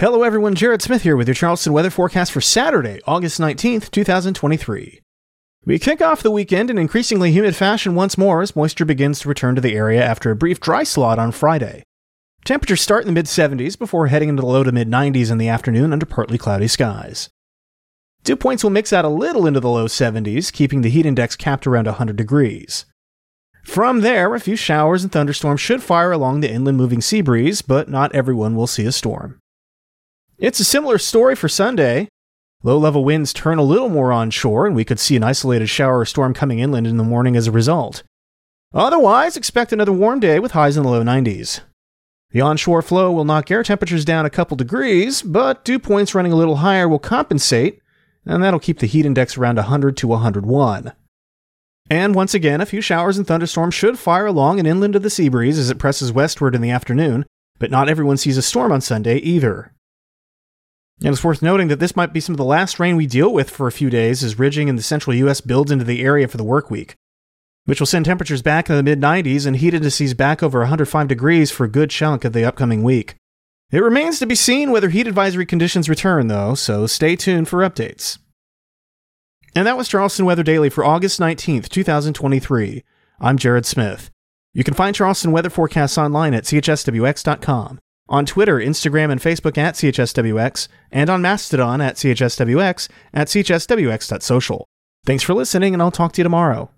Hello, everyone. Jared Smith here with your Charleston weather forecast for Saturday, August 19th, 2023. We kick off the weekend in increasingly humid fashion once more as moisture begins to return to the area after a brief dry slot on Friday. Temperatures start in the mid 70s before heading into the low to mid 90s in the afternoon under partly cloudy skies. Dew points will mix out a little into the low 70s, keeping the heat index capped around 100 degrees. From there, a few showers and thunderstorms should fire along the inland moving sea breeze, but not everyone will see a storm. It's a similar story for Sunday. Low level winds turn a little more onshore, and we could see an isolated shower or storm coming inland in the morning as a result. Otherwise, expect another warm day with highs in the low 90s. The onshore flow will knock air temperatures down a couple degrees, but dew points running a little higher will compensate, and that'll keep the heat index around 100 to 101. And once again, a few showers and thunderstorms should fire along and inland of the sea breeze as it presses westward in the afternoon, but not everyone sees a storm on Sunday either. And it's worth noting that this might be some of the last rain we deal with for a few days as ridging in the central U.S. builds into the area for the work week, which will send temperatures back in the mid 90s and heat indices back over 105 degrees for a good chunk of the upcoming week. It remains to be seen whether heat advisory conditions return, though, so stay tuned for updates. And that was Charleston Weather Daily for August 19th, 2023. I'm Jared Smith. You can find Charleston weather forecasts online at chswx.com on Twitter, Instagram, and Facebook at CHSWX, and on Mastodon at CHSWX at CHSWX.social. Thanks for listening, and I'll talk to you tomorrow.